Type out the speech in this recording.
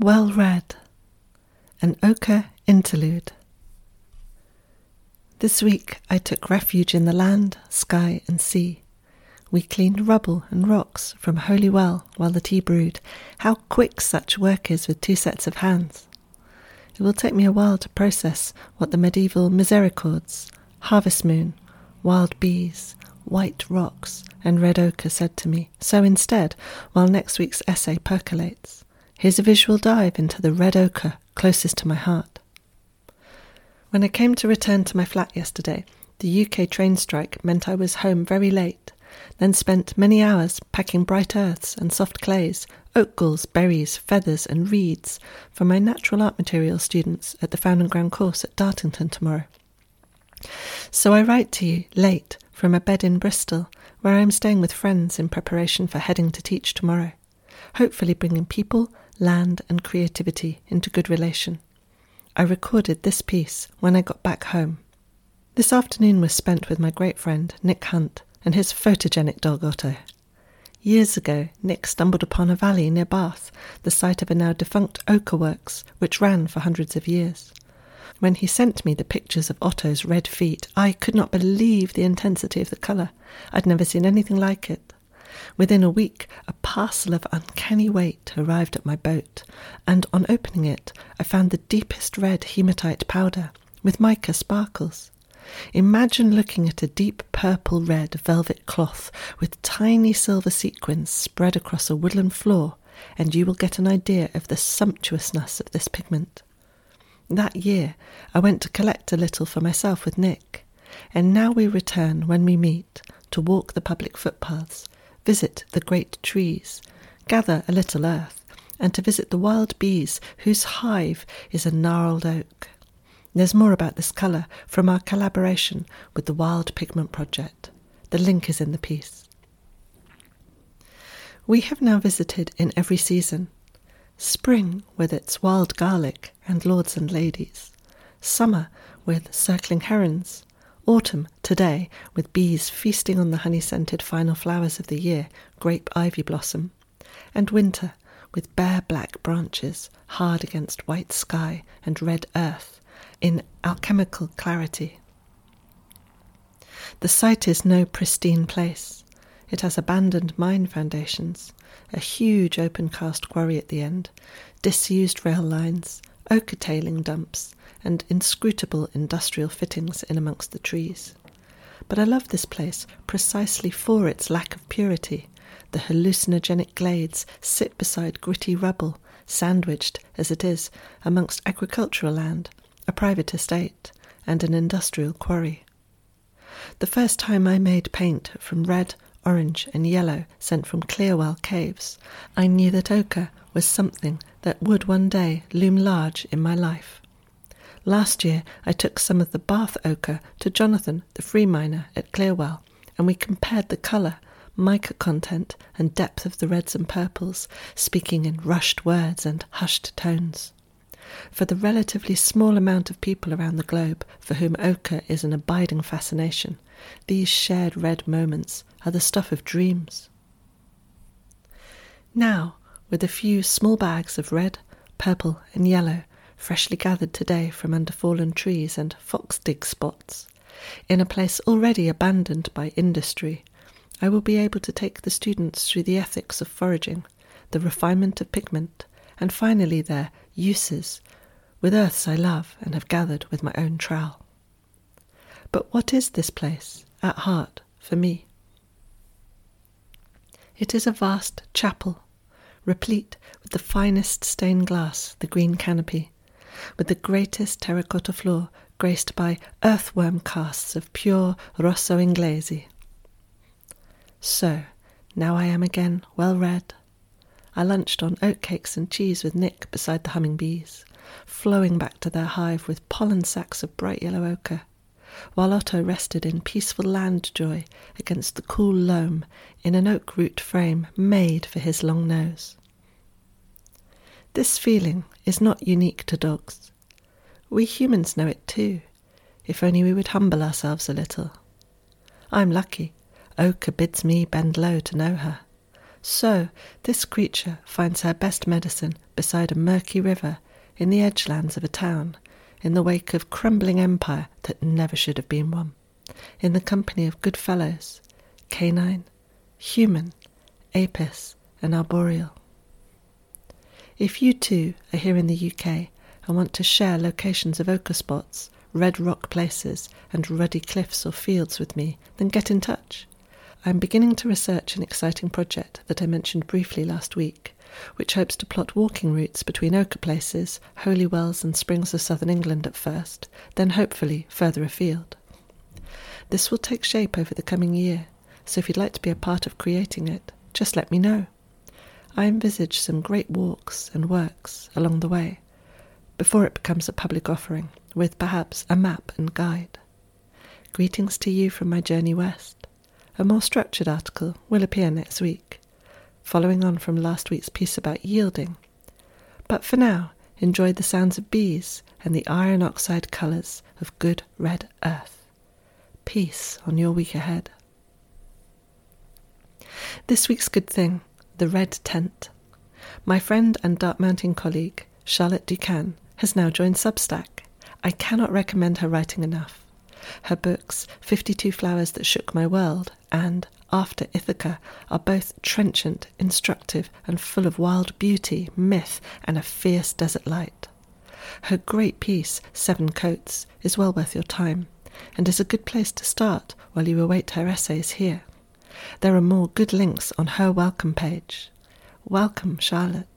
Well Red. An ochre interlude. This week I took refuge in the land, sky, and sea. We cleaned rubble and rocks from Holy Well while the tea brewed. How quick such work is with two sets of hands. It will take me a while to process what the medieval misericords, harvest moon, wild bees, white rocks, and red ochre said to me. So instead, while next week's essay percolates, here's a visual dive into the red ochre closest to my heart. When I came to return to my flat yesterday, the UK train strike meant I was home very late, then spent many hours packing bright earths and soft clays, oak galls, berries, feathers, and reeds for my natural art materials students at the Found and Ground course at Dartington tomorrow. So I write to you late from a bed in Bristol, where I am staying with friends in preparation for heading to teach tomorrow, hopefully bringing people, land, and creativity into good relation. I recorded this piece when I got back home. This afternoon was spent with my great friend Nick Hunt and his photogenic dog Otto. Years ago, Nick stumbled upon a valley near Bath, the site of a now defunct ochre works, which ran for hundreds of years. When he sent me the pictures of Otto's red feet, I could not believe the intensity of the colour. I'd never seen anything like it. Within a week, a parcel of uncanny weight arrived at my boat, and on opening it, I found the deepest red hematite powder, with mica sparkles. Imagine looking at a deep purple red velvet cloth with tiny silver sequins spread across a woodland floor, and you will get an idea of the sumptuousness of this pigment. That year, I went to collect a little for myself with Nick, and now we return when we meet to walk the public footpaths, visit the great trees, gather a little earth, and to visit the wild bees whose hive is a gnarled oak. There's more about this colour from our collaboration with the Wild Pigment Project. The link is in the piece. We have now visited in every season spring with its wild garlic and lords and ladies, summer with circling herons, Autumn, today, with bees feasting on the honey scented final flowers of the year, grape ivy blossom. And winter, with bare black branches, hard against white sky and red earth, in alchemical clarity. The site is no pristine place. It has abandoned mine foundations, a huge open cast quarry at the end, disused rail lines, ochre tailing dumps, and inscrutable industrial fittings in amongst the trees. But I love this place precisely for its lack of purity. The hallucinogenic glades sit beside gritty rubble, sandwiched, as it is, amongst agricultural land, a private estate, and an industrial quarry. The first time I made paint from red, orange, and yellow sent from Clearwell caves, I knew that ochre was something that would one day loom large in my life. Last year, I took some of the Bath ochre to Jonathan, the free miner at Clearwell, and we compared the colour, mica content, and depth of the reds and purples, speaking in rushed words and hushed tones. For the relatively small amount of people around the globe for whom ochre is an abiding fascination, these shared red moments are the stuff of dreams. Now, with a few small bags of red, purple, and yellow, freshly gathered today from under fallen trees and fox dig spots, in a place already abandoned by industry, I will be able to take the students through the ethics of foraging, the refinement of pigment, and finally their uses with earths I love and have gathered with my own trowel. But what is this place at heart for me? It is a vast chapel, replete with the finest stained glass, the green canopy, with the greatest terracotta floor graced by earthworm casts of pure rosso inglese. So, now I am again well read. I lunched on oatcakes and cheese with Nick beside the humming bees, flowing back to their hive with pollen sacks of bright yellow ochre, while Otto rested in peaceful land joy against the cool loam in an oak root frame made for his long nose. This feeling is not unique to dogs. We humans know it too, if only we would humble ourselves a little. I'm lucky. Ochre bids me bend low to know her. So, this creature finds her best medicine beside a murky river in the edgelands of a town, in the wake of crumbling empire that never should have been one, in the company of good fellows, canine, human, apis, and arboreal. If you too are here in the UK and want to share locations of ochre spots, red rock places, and ruddy cliffs or fields with me, then get in touch. I am beginning to research an exciting project that I mentioned briefly last week, which hopes to plot walking routes between ochre places, holy wells, and springs of southern England at first, then hopefully further afield. This will take shape over the coming year, so if you'd like to be a part of creating it, just let me know. I envisage some great walks and works along the way before it becomes a public offering, with perhaps a map and guide. Greetings to you from my journey west. A more structured article will appear next week, following on from last week's piece about yielding. But for now, enjoy the sounds of bees and the iron oxide colours of good red earth. Peace on your week ahead. This week's good thing the Red Tent. My friend and Dark Mountain colleague, Charlotte Du Cann, has now joined Substack. I cannot recommend her writing enough. Her books, 52 Flowers That Shook My World and After Ithaca, are both trenchant, instructive, and full of wild beauty, myth, and a fierce desert light. Her great piece, Seven Coats, is well worth your time, and is a good place to start while you await her essays here. There are more good links on her welcome page. Welcome, Charlotte.